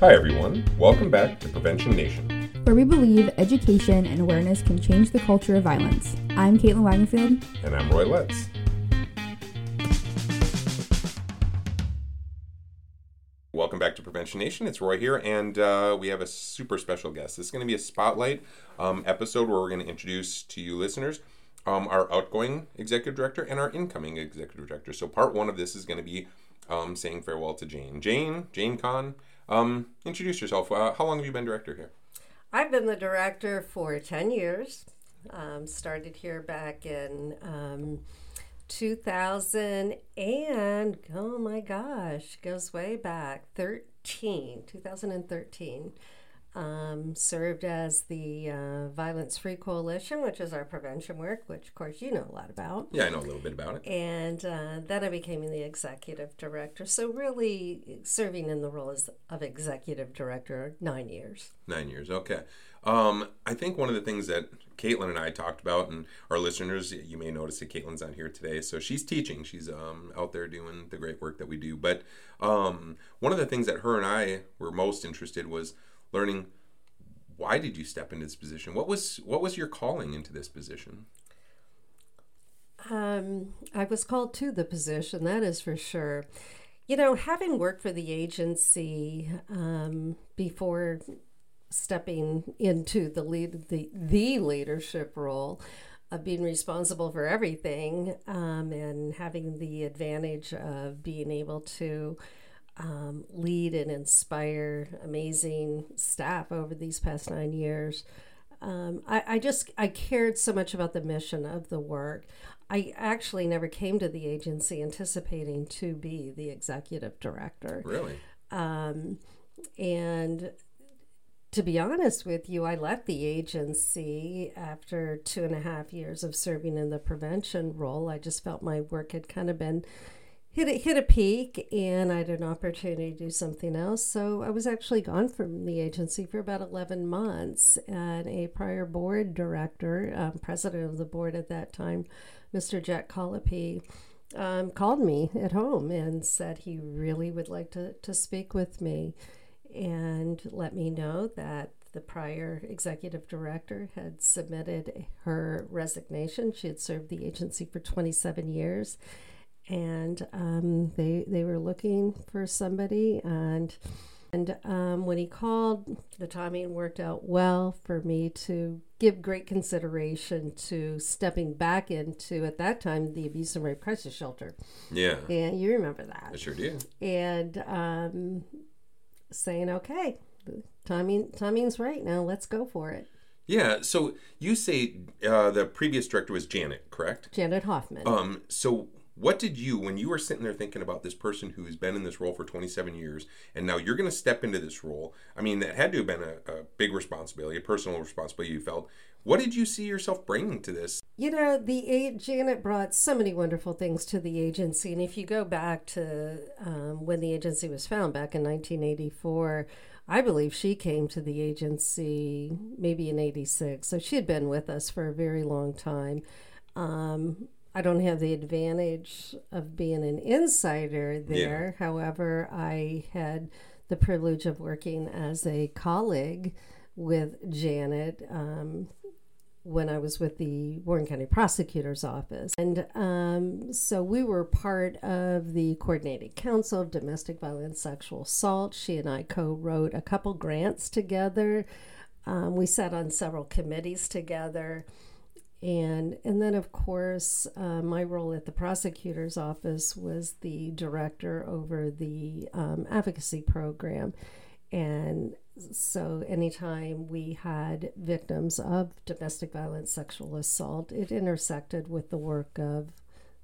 Hi, everyone. Welcome back to Prevention Nation. where we believe education and awareness can change the culture of violence. I'm Caitlyn Wagenfield. And I'm Roy Letts. Welcome back to Prevention Nation. It's Roy here, and uh, we have a super special guest. This is going to be a spotlight um, episode where we're going to introduce to you listeners um, our outgoing executive director and our incoming executive director. So, part one of this is going to be um, saying farewell to Jane. Jane, Jane Kahn, um, introduce yourself. Uh, how long have you been director here? I've been the director for 10 years. Um, started here back in um, 2000 and, oh my gosh, goes way back, 13, 2013. Um, served as the uh, Violence Free Coalition, which is our prevention work, which of course you know a lot about. Yeah, I know a little bit about it. And uh, then I became the executive director. So, really serving in the role as, of executive director nine years. Nine years, okay. Um, I think one of the things that Caitlyn and I talked about, and our listeners, you may notice that Caitlyn's on here today. So she's teaching. She's um, out there doing the great work that we do. But um, one of the things that her and I were most interested was learning why did you step into this position? What was what was your calling into this position? Um, I was called to the position, that is for sure. You know, having worked for the agency um, before stepping into the lead, the the leadership role of being responsible for everything um, and having the advantage of being able to um, lead and inspire amazing staff over these past nine years. Um, I, I just I cared so much about the mission of the work. I actually never came to the agency anticipating to be the executive director. Really? Um, and to be honest with you, I left the agency after two and a half years of serving in the prevention role. I just felt my work had kind of been hit a, hit a peak and I had an opportunity to do something else. So I was actually gone from the agency for about 11 months. And a prior board director, um, president of the board at that time, Mr. Jack Colopy, um, called me at home and said he really would like to, to speak with me and let me know that the prior executive director had submitted her resignation. She had served the agency for 27 years and um, they they were looking for somebody and and um, when he called the timing worked out well for me to give great consideration to stepping back into at that time the abuse and rape crisis shelter Yeah. and you remember that I sure do. and um, saying okay timing timing's right now let's go for it Yeah. So you say uh, the previous director was Janet, correct? janet hoffman Um, so what did you when you were sitting there thinking about this person who's been in this role for 27 years and now you're going to step into this role i mean that had to have been a, a big responsibility a personal responsibility you felt what did you see yourself bringing to this You know, the Janet brought so many wonderful things to the agency, and if you go back to um, when the agency was found back in 1984, I believe she came to the agency maybe in '86, so she had been with us for a very long time. Um, I don't have the advantage of being an insider there. However, I had the privilege of working as a colleague with Janet. Um, when I was with the Warren County Prosecutor's Office. And um, so we were part of the Coordinating Council of Domestic Violence Sexual Assault. She and I co wrote a couple grants together. Um, we sat on several committees together. And, and then, of course, uh, my role at the prosecutor's office was the director over the um, advocacy program. And so, anytime we had victims of domestic violence, sexual assault, it intersected with the work of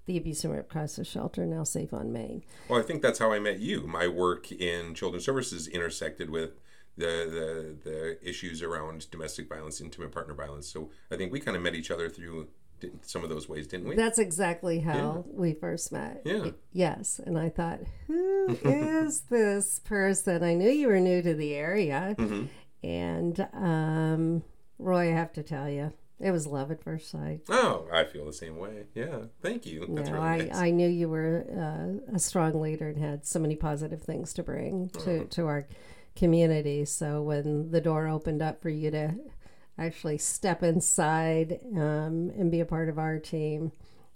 the Abuse and Rape Crisis Shelter, now Safe on Main. well i think that's how i met you my work in children's services intersected with the the, the issues around domestic violence intimate partner violence so i think we kind of met each other through some of those ways didn't we That's exactly how we first met. Yeah. Yes. And I thought, who is this person? I knew you were new to the area. Mm-hmm. And um, Roy, I have to tell you, it was love at first sight. oh i feel the same way yeah thank you that's no, really I, nice. I knew you were uh, a strong leader and had so many positive things to bring to, to our community. So when the door opened up for you to actually step inside um, and be a part of our team,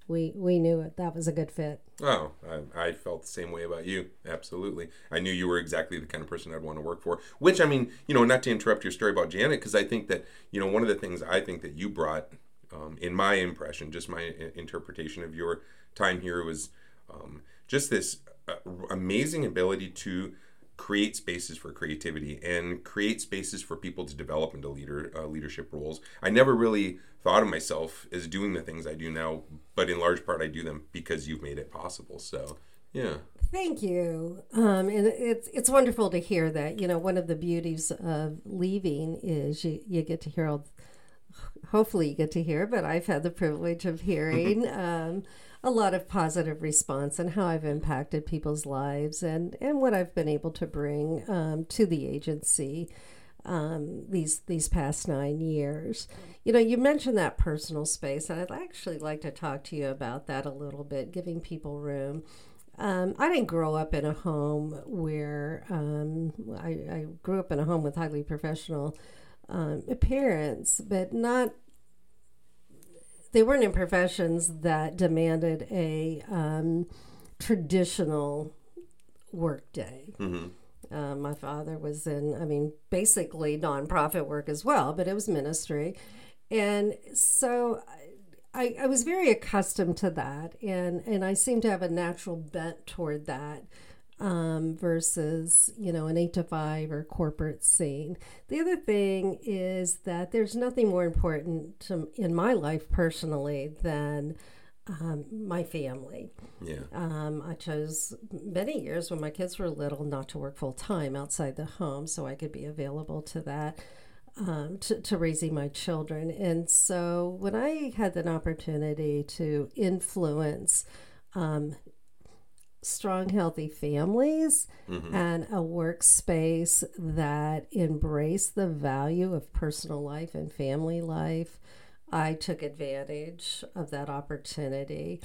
we we knew it that was a good fit. Oh, I, I, felt the same way about you. Absolutely, I knew you were exactly the kind of person I'd want to work for. Which I mean, you know, not to interrupt your story about Janet, because I think that you know one of the things I think that you brought, um, in my impression, just my interpretation of your time here was um, just this uh, amazing ability to create spaces for creativity and create spaces for people to develop into leader uh, leadership roles. I never really thought of myself as doing the things I do now, but in large part I do them because you've made it possible. So, yeah. Thank you. Um, and it's it's wonderful to hear that. You know, one of the beauties of leaving is you, you get to hear all, hopefully you get to hear, but I've had the privilege of hearing um, a lot of positive response and how I've impacted people's lives and, and what I've been able to bring um, to the agency um, these these past nine years. You know, you mentioned that personal space, and I'd actually like to talk to you about that a little bit, giving people room. Um, I didn't grow up in a home where um, I, I, grew up in a home with highly professional um, parents, but not they weren't in professions that demanded a um, traditional work day. Mm-hmm. Uh, my father was in, I mean, basically nonprofit work as well, but it was ministry. And so I, I was very accustomed to that. And, and I seem to have a natural bent toward that um, versus you know an eight to five or corporate scene. The other thing is that there's nothing more important to, in my life personally than um, my family. Yeah. Um, I chose many years when my kids were little not to work full time outside the home, so I could be available to that. Um, to, to raising my children. And so when I had an opportunity to influence um, strong, healthy families mm-hmm. and a workspace that embrace the value of personal life and family life. I took advantage of that opportunity.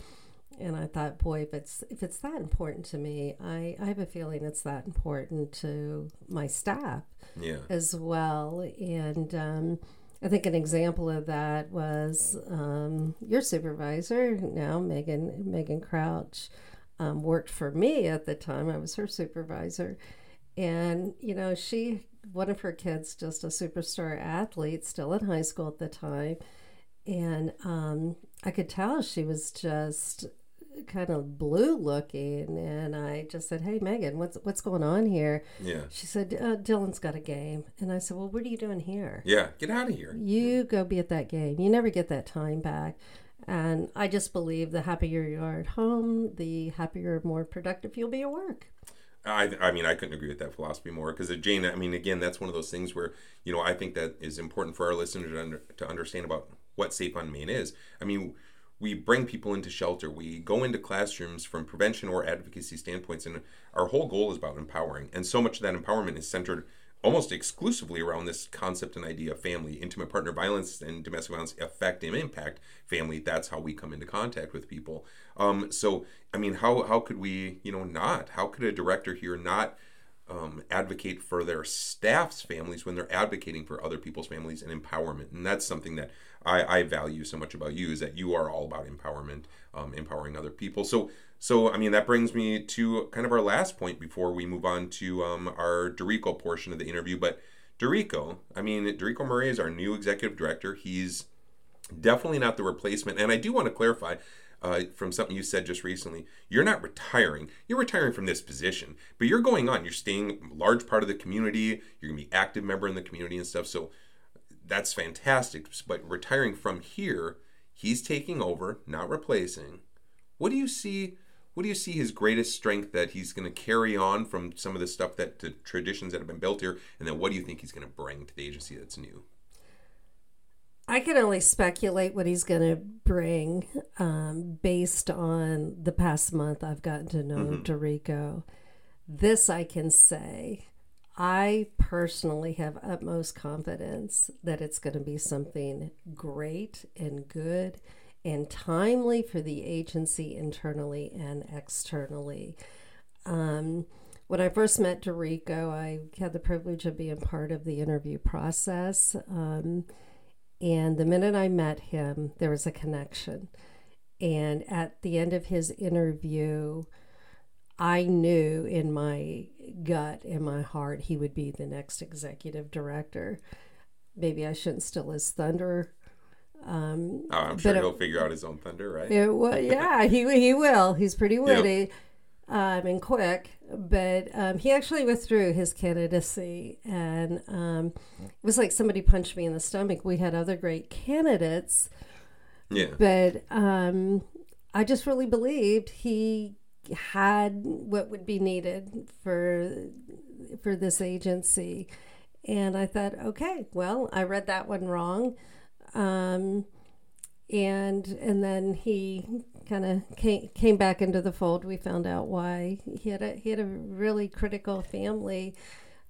And I thought, boy, if it's if it's that important to me, I, I have a feeling it's that important to my staff yeah. as well. And um, I think an example of that was um, your supervisor now, Megan Megan Crouch um, worked for me at the time. I was her supervisor. And, you know, she, one of her kids, just a superstar athlete, still in high school at the time. And um, I could tell she was just kind of blue looking and I just said, "Hey Megan, what's what's going on here?" Yeah. She said, uh, "Dylan's got a game." And I said, "Well, what are you doing here?" Yeah, get out of here. You go be at that game. You never get that time back. And I just believe the happier you are at home, the happier, more productive you'll be at work. I, I mean, I couldn't agree with that philosophy more because, uh, Jane, I mean, again, that's one of those things where, you know, I think that is important for our listeners to, under, to understand about what Safe on Main is. I mean, we bring people into shelter, we go into classrooms from prevention or advocacy standpoints, and our whole goal is about empowering. And so much of that empowerment is centered almost exclusively around this concept and idea of family. Intimate partner violence and domestic violence affect and impact family. That's how we come into contact with people. Um, so, I mean, how, how could we, you know, not? How could a director here not um, advocate for their staff's families when they're advocating for other people's families and empowerment? And that's something that I, I value so much about you is that you are all about empowerment, um, empowering other people. So, so, I mean, that brings me to kind of our last point before we move on to um, our Darrico portion of the interview. But Darrico, I mean, Darrico Murray is our new executive director. He's definitely not the replacement. And I do want to clarify uh, from something you said just recently you're not retiring. You're retiring from this position, but you're going on. You're staying large part of the community. You're going to be active member in the community and stuff. So that's fantastic. But retiring from here, he's taking over, not replacing. What do you see? What do you see his greatest strength that he's going to carry on from some of the stuff that the traditions that have been built here? And then what do you think he's going to bring to the agency that's new? I can only speculate what he's going to bring um, based on the past month i've gotten to know mm-hmm. darrico. This i can say i personally have utmost confidence that it's going to be something great and good and timely for the agency internally and externally. Um, when I first met Darrico, I had the privilege of being part of the interview process. Um, and the minute I met him, there was a connection. And at the end of his interview, I knew in my gut, in my heart, he would be the next executive director. Maybe I shouldn't steal his thunder. Um, Oh, I'm sure it- he'll figure out his own thunder, right? it, well, yeah, he he will. He's pretty witty um, and quick, but um, he actually withdrew his candidacy, and um, it was like somebody punched me in the stomach. We had other great candidates, Yeah. but um, I just really believed he had what would be needed for for this agency, and I thought, okay, well, I read that one wrong, um, and and then he kind of came came back into the fold. We found out why he had a he had a really critical family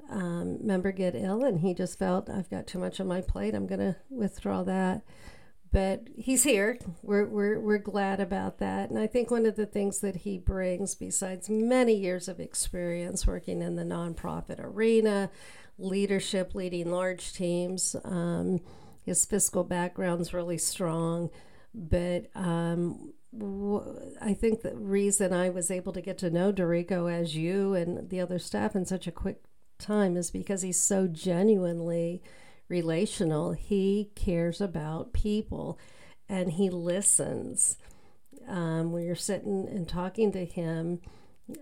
um, member get ill, and he just felt I've got too much on my plate. I'm to withdraw that. But he's here. We're, we're, we're glad about that. And I think one of the things that he brings, besides many years of experience working in the nonprofit arena, leadership, leading large teams, um, his fiscal background's really strong. But um, I think the reason I was able to get to know Darrico as you and the other staff in such a quick time is because he's so genuinely relational. He cares about people and he listens. Um, when you're sitting and talking to him,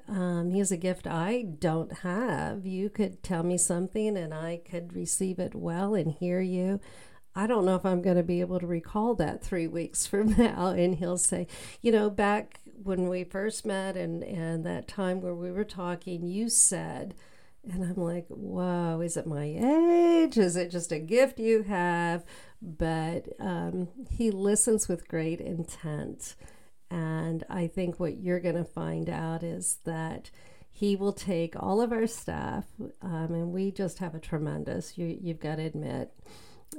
um, he has a gift I don't have. You could tell me something and I could receive it well and hear you. I don't know if I'm going to be able to recall that three weeks from now. And he'll say, you know, back when we first met and, and that time where we were talking, you said, and I'm like, whoa, is it my age? Is it just a gift you have? But um, he listens with great intent. And I think what you're going to find out is that he will take all of our staff, um, and we just have a tremendous, you, you've got to admit,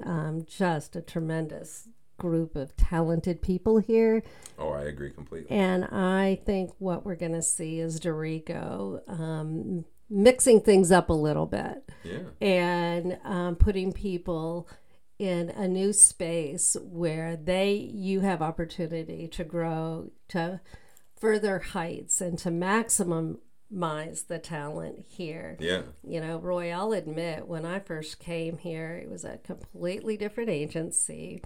um, just a tremendous group of talented people here. Oh, I agree completely. And I think what we're going to see is Darrico um, mixing things up a little bit Yeah. and um, putting people in a new space where they you have opportunity to grow to further heights and to maximize the talent here Yeah. you know, Roy, I'll admit when I first came here, it was a completely different agency.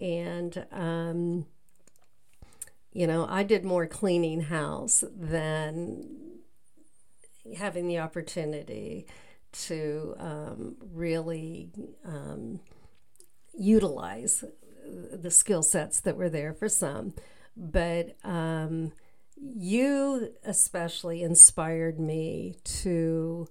And, um, you know, I did more cleaning house than having the opportunity to um, really um, utilize the skill sets that were there for some. But um, you especially inspired me to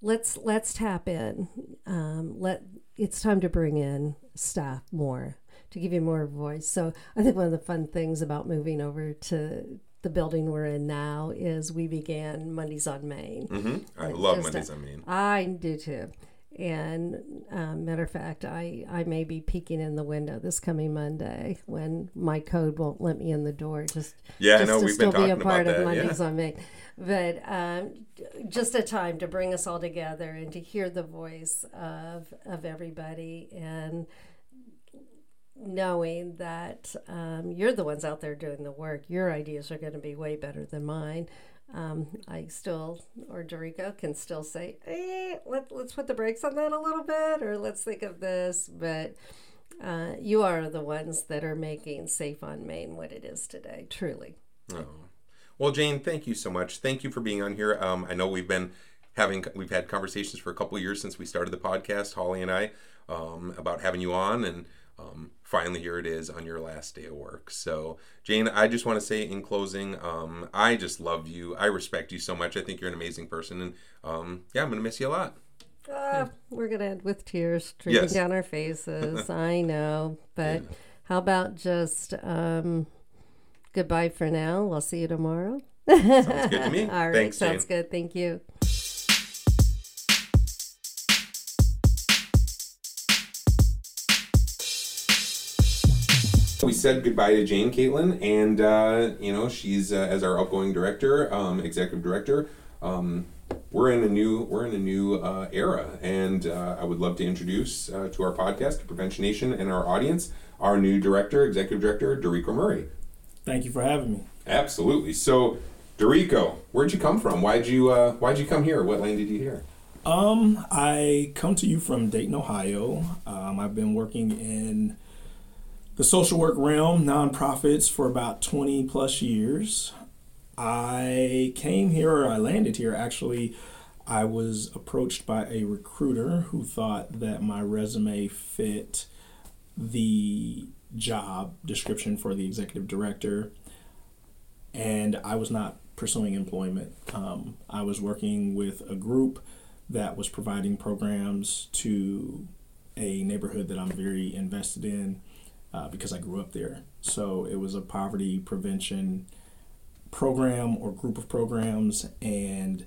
let's let's tap in. Um, let it's time to bring in staff more to give you more voice. So I think one of the fun things about moving over to the building we're in now is we began Mondays on Main. hmm I love a- Mondays on Main. I do too. And um, matter of fact, I, I may be peeking in the window this coming Monday when my code won't let me in the door. Just Yeah, I know, to we've still been be a talking part about of that, yeah. Mondays on Main. But um, just a time to bring us all together and to hear the voice of of everybody and knowing that um, you're the ones out there doing the work. Your ideas are going to be way better than mine. Um, I still, or Darrico can still say, eh, let, let's put the brakes on that a little bit, or let's think of this. But uh, you are the ones that are making Safe on Main what it is today, truly. Oh. Well, Jane, thank you so much. Thank you for being on here. Um, I know we've been having we've had conversations for a couple of years since we started the podcast, Holly and I, um, about having you on, and um, finally here it is on your last day of work. So, Jane, I just want to say in closing, um, I just love you. I respect you so much. I think you're an amazing person, and um, yeah, I'm gonna miss you a lot. Ah, we're going to end with tears streaming Yes. down our faces. I know. But how about just um, goodbye for now? We'll see you tomorrow. Sounds good to me. All right. Thanks, Jane. sounds good. Thank you. We said goodbye to Jane Caitlyn, and uh, you know she's uh, as our outgoing director, um, executive director. Um, we're in a new we're in a new uh, era, and uh, I would love to introduce uh, to our podcast, to Prevention Nation, and our audience, our new director, executive director, Darrico Murray. Thank you for having me. Absolutely. So, Darrico, where'd you come from? Why'd you uh, Why'd you come here? What landed you here? Um, I come to you from Dayton, Ohio. Um, I've been working in the social work realm, nonprofits, for about 20 plus years. I came here, or I landed here actually. I was approached by a recruiter who thought that my resume fit the job description for the executive director, and I was not pursuing employment. Um, I was working with a group that was providing programs to a neighborhood that I'm very invested in uh, because I grew up there. So it was a poverty prevention program or group of programs, and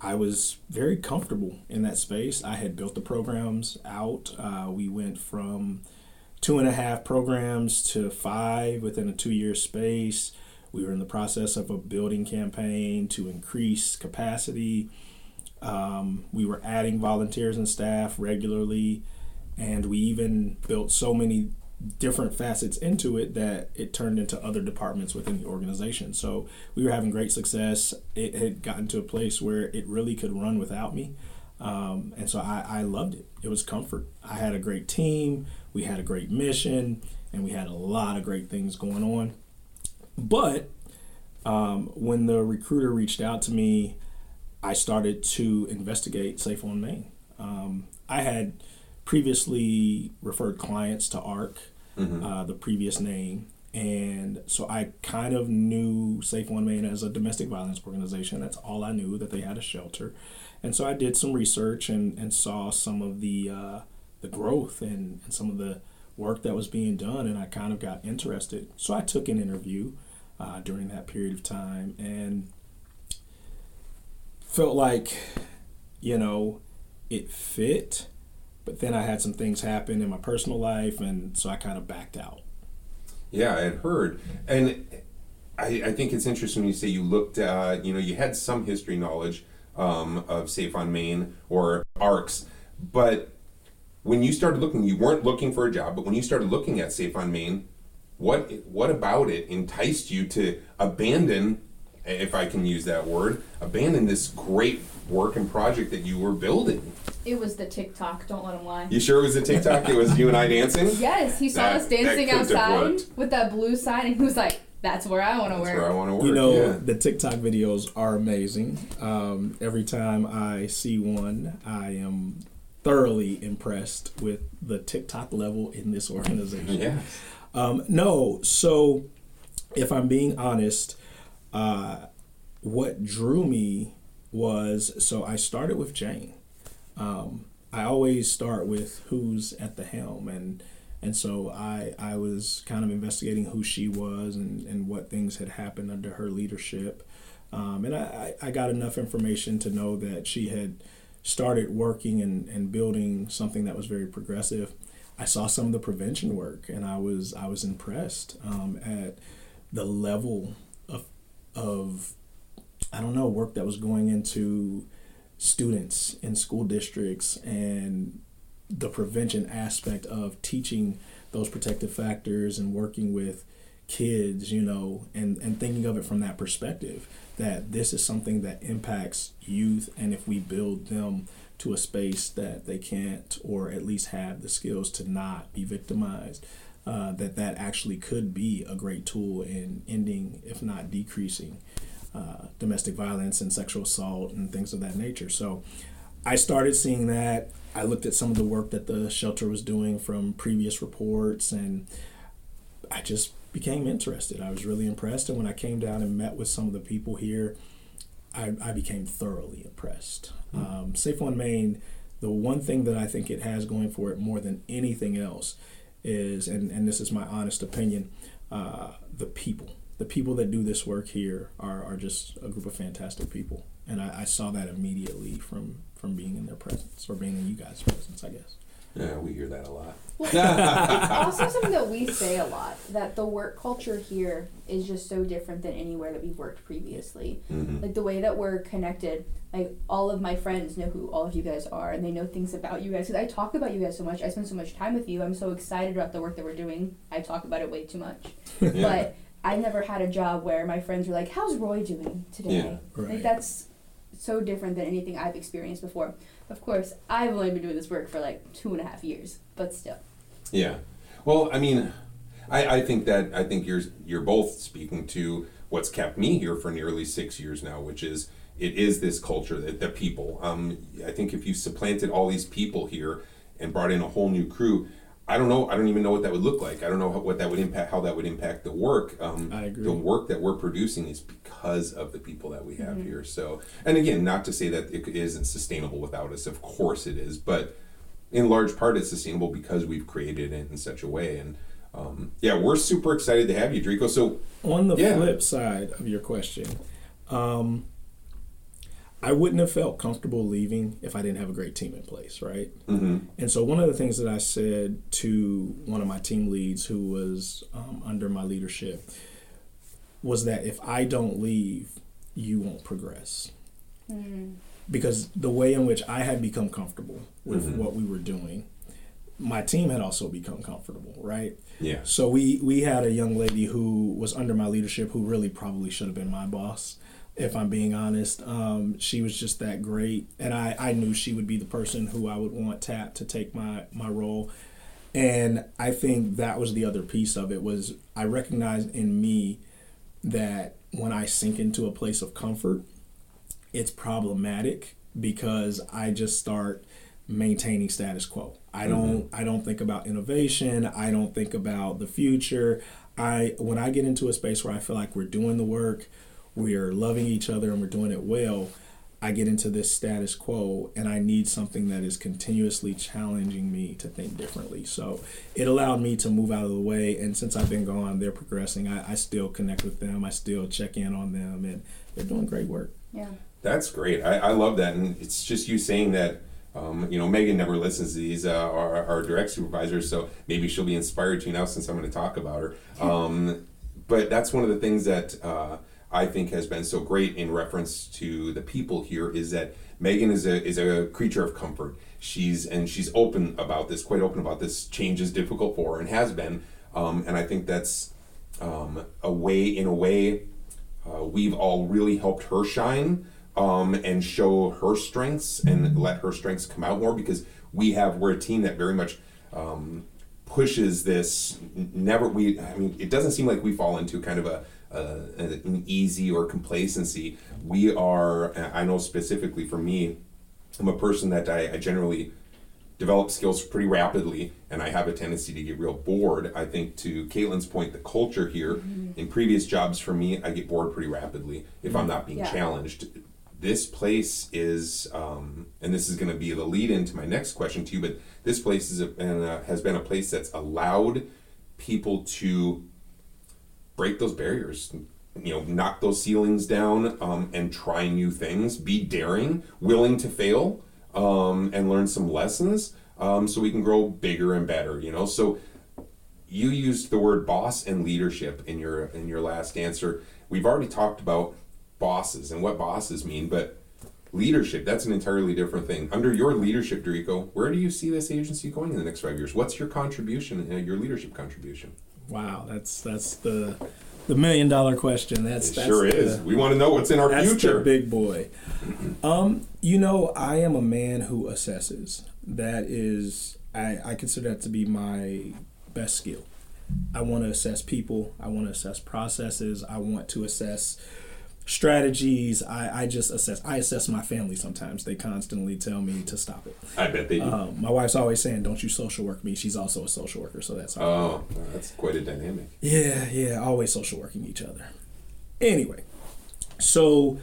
I was very comfortable in that space. I had built the programs out. Uh, we went from two and a half programs to five within a two year space. We were in the process of a building campaign to increase capacity. Um, we were adding volunteers and staff regularly, and we even built so many different facets into it that it turned into other departments within the organization. So we were having great success. It had gotten to a place where it really could run without me. Um, and so I, I loved it. It was comfort. I had a great team, we had a great mission, and we had a lot of great things going on. But um, when the recruiter reached out to me, I started to investigate Safe on Main. Um, I had previously referred clients to ARC, mm-hmm. uh, the previous name. And so I kind of knew Safe on Main as a domestic violence organization. That's all I knew, that they had a shelter. And so I did some research and, and saw some of the, uh, the growth and, and some of the work that was being done. And I kind of got interested. So I took an interview uh, during that period of time and felt like, you know, it fit but then I had some things happen in my personal life, and so I kind of backed out. Yeah, I had heard, and I, I think it's interesting when you say you looked, uh, you know, you had some history knowledge um, of Safe on Main or ARCs, but when you started looking, you weren't looking for a job, but when you started looking at Safe on Main, what what about it enticed you to abandon, if I can use that word, abandon this great work and project that you were building? It was the TikTok. Don't let him lie. You sure it was the TikTok? it was you and I dancing. Yes, he saw That- us dancing outside with that blue sign, and he was like, "That's where I want to work." where I want to work. You know, yeah. the TikTok videos are amazing. Um, every time I see one, I am thoroughly impressed with the TikTok level in this organization. yeah. Um, no, so if I'm being honest, uh, what drew me was so I started with Jane um, I always start with who's at the helm and and so I I was kind of investigating who she was and, and what things had happened under her leadership. Um, and I, I got enough information to know that she had started working and, and building something that was very progressive. I saw some of the prevention work and I was I was impressed um, at the level of I don't know work that was going into students in school districts and the prevention aspect of teaching those protective factors and working with kids, you know, and, and thinking of it from that perspective that this is something that impacts youth. And if we build them to a space that they can't, or at least have the skills to not be victimized, uh, that that actually could be a great tool in ending, if not decreasing, uh, domestic violence and sexual assault and things of that nature. So I started seeing that. I looked at some of the work that the shelter was doing from previous reports and I just became interested. I was really impressed. And when I came down and met with some of the people here, I, I became thoroughly impressed. Mm-hmm. Um, Safe on Main, the one thing that I think it has going for it more than anything else is, and, and this is my honest opinion, uh, the people the people that do this work here are, are just a group of fantastic people. And I, I saw that immediately from, from being in their presence or being in you guys' presence, I guess. Yeah, we hear that a lot. Well, it's also something that we say a lot that the work culture here is just so different than anywhere that we've worked previously. Mm-hmm. Like the way that we're connected, like all of my friends know who all of you guys are and they know things about you guys. Because I talk about you guys so much, I spend so much time with you. I'm so excited about the work that we're doing. I talk about it way too much. But I never had a job where my friends were like, "How's Roy doing today?" Yeah, right. Like that's so different than anything I've experienced before. Of course, I've only been doing this work for like two and a half years, but still. Yeah. Well, I mean, I, I think that I think you're you're both speaking to what's kept me here for nearly six years now, which is it is this culture that the people. Um, I think if you supplanted all these people here and brought in a whole new crew, I don't know. I don't even know what that would look like. I don't know how, what that would impact. How that would impact the work. Um, I agree. The work that we're producing is because of the people that we have here. So, and again, not to say that it isn't sustainable without us. Of course, it is, but in large part it's sustainable because we've created it in such a way and um, yeah we're super excited to have you Darrico so On the Yeah. flip side of your question, um, I wouldn't have felt comfortable leaving if I didn't have a great team in place, right? mm-hmm. And so one of the things that I said to one of my team leads who was um, under my leadership was that if I don't leave, you won't progress. Because the way in which I had become comfortable with Mhm. what we were doing, my team had also become comfortable, right? yeah So we we had a young lady who was under my leadership who really probably should have been my boss, if I'm being honest. Um, she was just that great, and I I knew she would be the person who I would want Tap to take my my role. And I think that was the other piece of it was I recognized in me that when I sink into a place of comfort, it's problematic because I just start maintaining status quo. I don't I don't think about innovation, I don't think about the future. I when I get into a space where I feel like we're doing the work, we're loving each other and we're doing it well, I get into this status quo and I need something that is continuously challenging me to think differently. So it allowed me to move out of the way and since I've been gone, they're progressing. I, I still connect with them, I still check in on them and they're doing great work. Yeah. that's great I, I love that and it's just you saying that um, you know Megan never listens to these uh, our, our direct supervisors so maybe she'll be inspired to you now since I'm going to talk about her um, but that's one of the things that uh, I think has been so great in reference to the people here is that Megan is a is a creature of comfort. She's and she's open about this, quite open about this. Change is difficult for her and has been, um, and I think that's um, a way in a way uh, we've all really helped her shine um, and show her strengths and let her strengths come out more because we have we're a team that very much um, pushes this never we i mean it doesn't seem like we fall into kind of a, a an easy or complacency we are i know specifically for me i'm a person that i, I generally develop skills pretty rapidly and I have a tendency to get real bored. I think to Caitlyn's point, the culture here in previous jobs for me, I get bored pretty rapidly if I'm not being Yeah. challenged. This place is, um, and this is going to be the lead into my next question to you, but this place is a, and, uh, has been a place that's allowed people to break those barriers you know knock those ceilings down um, and try new things. Be daring willing to fail um, and learn some lessons um, so we can grow bigger and better you know? So you used the word boss and leadership in your in your last answer. We've already talked about bosses and what bosses mean but leadership that's an entirely different thing. Under your leadership Darrico, where do you see this agency going in the next five years? What's your contribution uh, your leadership contribution Wow, that's that's the the million dollar question. That's, It that's sure the, is. We want to know what's in our That's future. big boy. Um, you know, I am a man who assesses. That is, I, I consider that to be my best skill. I want to assess people. I want to assess processes. I want to assess strategies. I, I just assess. I assess my family sometimes. They constantly tell me to stop it. I bet they do. Um, my wife's always saying, "Don't you social work me." She's also a social worker, so that's oh, that's quite a dynamic. Yeah, yeah, always social working each other. Anyway, so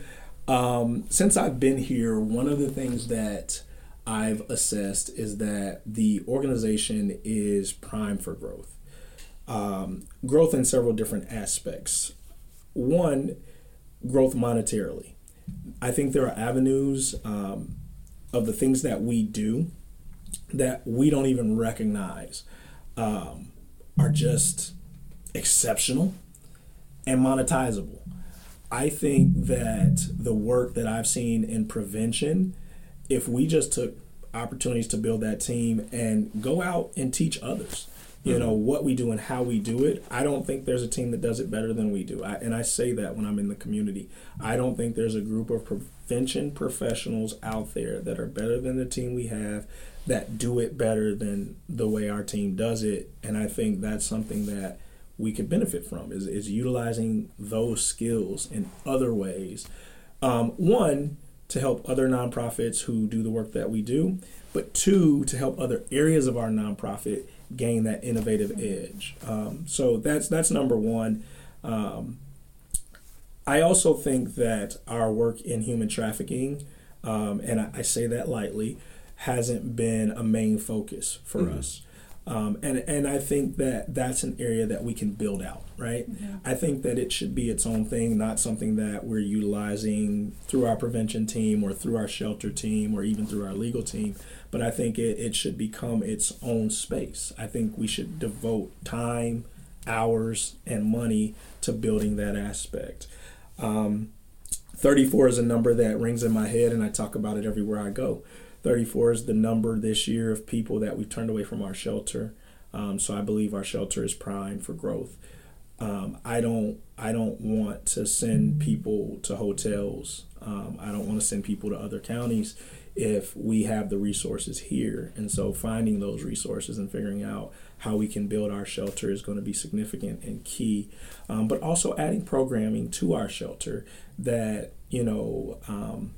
um, since I've been here, one of the things that I've assessed is that the organization is prime for growth. Um, growth in several different aspects. One, growth monetarily. I think there are avenues um, of the things that we do that we don't even recognize um, are just exceptional and monetizable. I think that the work that I've seen in prevention, if we just took opportunities to build that team and go out and teach others, you know, what we do and how we do it, I don't think there's a team that does it better than we do. I, and I say that when I'm in the community. I don't think there's a group of prevention professionals out there that are better than the team we have that do it better than the way our team does it. And I think that's something that we could benefit from is, is utilizing those skills in other ways. Um, one, to help other nonprofits who do the work that we do, but two, to help other areas of our nonprofit gain that innovative edge. Um, so that's that's number one. Um, I also think that our work in human trafficking, um, and I, I, say that lightly, hasn't been a main focus for mm-hmm. us. Um, and and I think that that's an area that we can build out, right? Mm-hmm. I think that it should be its own thing, not something that we're utilizing through our prevention team or through our shelter team or even through our legal team. But I think it, it should become its own space. I think we should devote time, hours, and money to building that aspect. Um, 34 is a number that rings in my head, and I talk about it everywhere I go. 34 is the number this year of people that we've turned away from our shelter. Um, so I believe our shelter is primed for growth. Um, I don't I don't want to send people to hotels. Um, I don't want to send people to other counties if we have the resources here. And so finding those resources and figuring out how we can build our shelter is going to be significant and key. Um, but also adding programming to our shelter that you know um,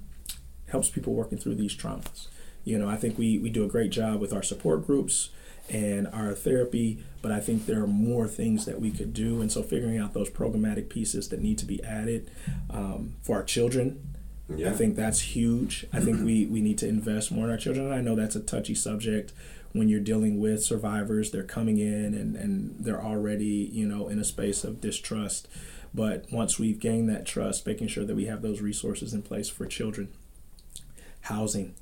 helps people working through these traumas. You know, I think we, we do a great job with our support groups and our therapy, but I think there are more things that we could do. And so figuring out those programmatic pieces that need to be added um, for our children. Yeah. I think that's huge. I think we, we need to invest more in our children. I know that's a touchy subject when you're dealing with survivors. They're coming in and, and they're already, you know, in a space of distrust. But once we've gained that trust, making sure that we have those resources in place for children, housing,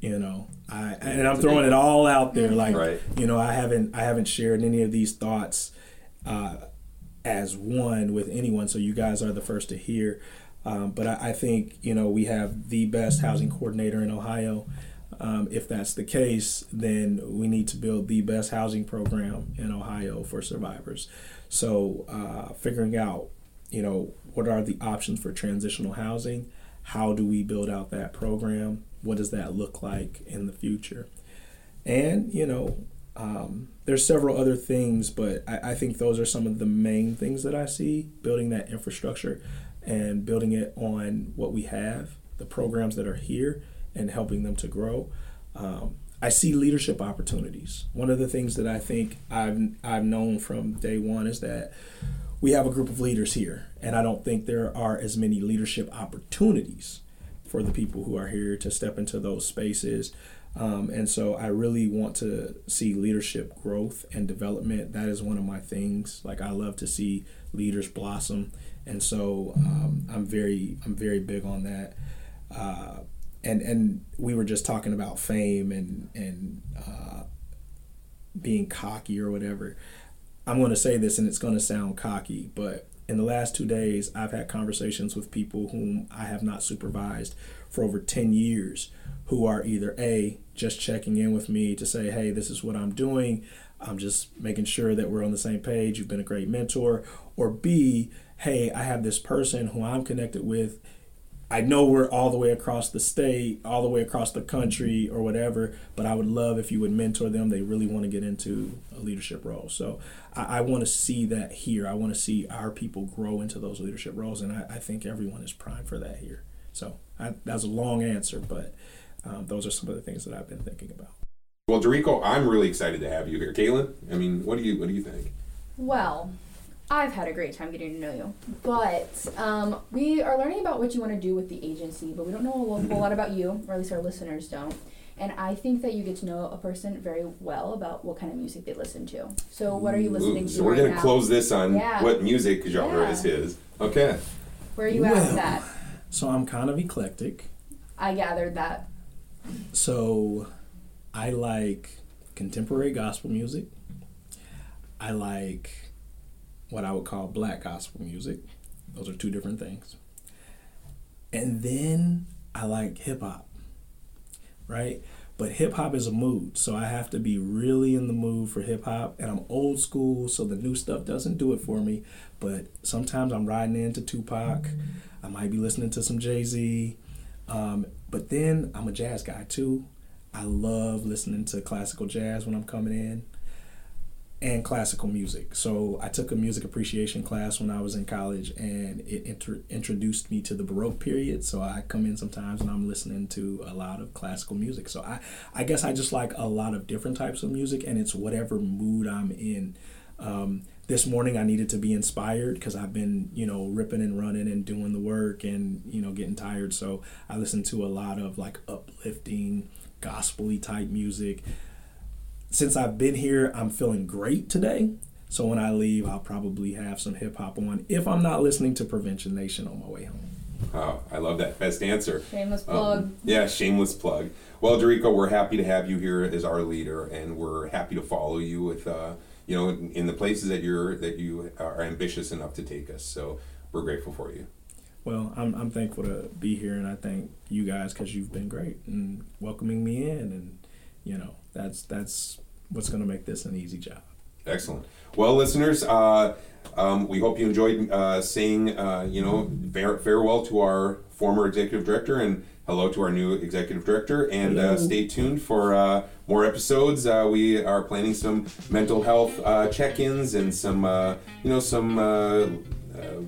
you know i and i'm throwing it all out there like right. you know i haven't i haven't shared any of these thoughts uh, as one with anyone so you guys are the first to hear. Um, but I, I, think you know we have the best housing coordinator in ohio. Um, if that's the case then we need to build the best housing program in ohio for survivors. So uh, figuring out you know what are the options for transitional housing? How do we build out that program what does that look like in the future? And, you know, um, there's several other things, but I, I think those are some of the main things that I see building that infrastructure and building it on what we have, the programs that are here, and helping them to grow. Um, I see leadership opportunities. One of the things that I think I've I've known from day one is that we have a group of leaders here, and I don't think there are as many leadership opportunities for the people who are here to step into those spaces. Um, and so I really want to see leadership growth and development. That is one of my things. Like I love to see leaders blossom, and so um, I'm very I'm very big on that. Uh, and and we were just talking about fame and and uh, being cocky or whatever. I'm going to say this, and it's going to sound cocky, but in the last two days, I've had conversations with people whom I have not supervised for over 10 years who are either A, just checking in with me to say, hey, this is what I'm doing. I'm just making sure that we're on the same page. You've been a great mentor. Or B, hey, I have this person who I'm connected with I know we're all the way across the state, all the way across the country, or whatever. But I would love if you would mentor them. They really want to get into a leadership role. So I, I want to see that here. I want to see our people grow into those leadership roles, and I, I think everyone is primed for that here. So I, that was a long answer, but um, those are some of the things that I've been thinking about. Well, Darrico, I'm really excited to have you here. Caitlyn, I mean, what do you what do you think? Well, I've had a great time getting to know you. But um, we are learning about what you want to do with the agency, but we don't know a whole lot about you, or at least our listeners don't. And I think that you get to know a person very well about what kind of music they listen to. So, what are you listening Ooh, to? So, we're right going to close this on yeah. what music genre yeah. is his. Okay. Where are you well, at with that? So, I'm kind of eclectic. I gathered that. So, I like contemporary gospel music. I like what I would call black gospel music. Those are two different things. And then I like hip hop, right? But hip hop is a mood, so I have to be really in the mood for hip hop. And I'm old school, so the new stuff doesn't do it for me. But sometimes I'm riding into Tupac. I might be listening to some Jay Z. Um, but then I'm a jazz guy too. I love listening to classical jazz when I'm coming in and classical music. So I took a music appreciation class when I was in college, and it inter- introduced me to the Baroque period. So I come in sometimes and I'm listening to a lot of classical music. So I, I guess I just like a lot of different types of music, and it's whatever mood I'm in. Um, this morning I needed to be inspired because I've been, you know, ripping and running and doing the work and, you know, getting tired. So I listened to a lot of like uplifting, gospely type music since I've been here, I'm feeling great today. So when I leave, I'll probably have some hip hop on if I'm not listening to Prevention Nation on my way home. Oh, I love that. Best answer. Shameless plug. Um, yeah, shameless plug. Well, Darrico, we're happy to have you here as our leader, and we're happy to follow you with, uh, you know, in, in the places that you're that you are ambitious enough to take us. So we're grateful for you. Well, I'm, I'm thankful to be here, and I thank you guys because you've been great and welcoming me in, and you know that's that's what's going to make this an easy job. Excellent. Well, listeners, uh, um, we hope you enjoyed uh, saying, uh, you know, fare- farewell to our former executive director and hello to our new executive director. And uh, stay tuned for uh, more episodes. Uh, we are planning some mental health uh, check-ins and some, uh, you know, some.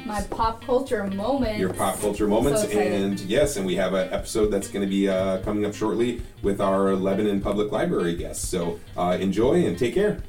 My pop culture moment. your pop culture moments. So and yes, and we have an episode that's going to be uh, coming up shortly with our Lebanon Public Library guests. So uh, enjoy and take care.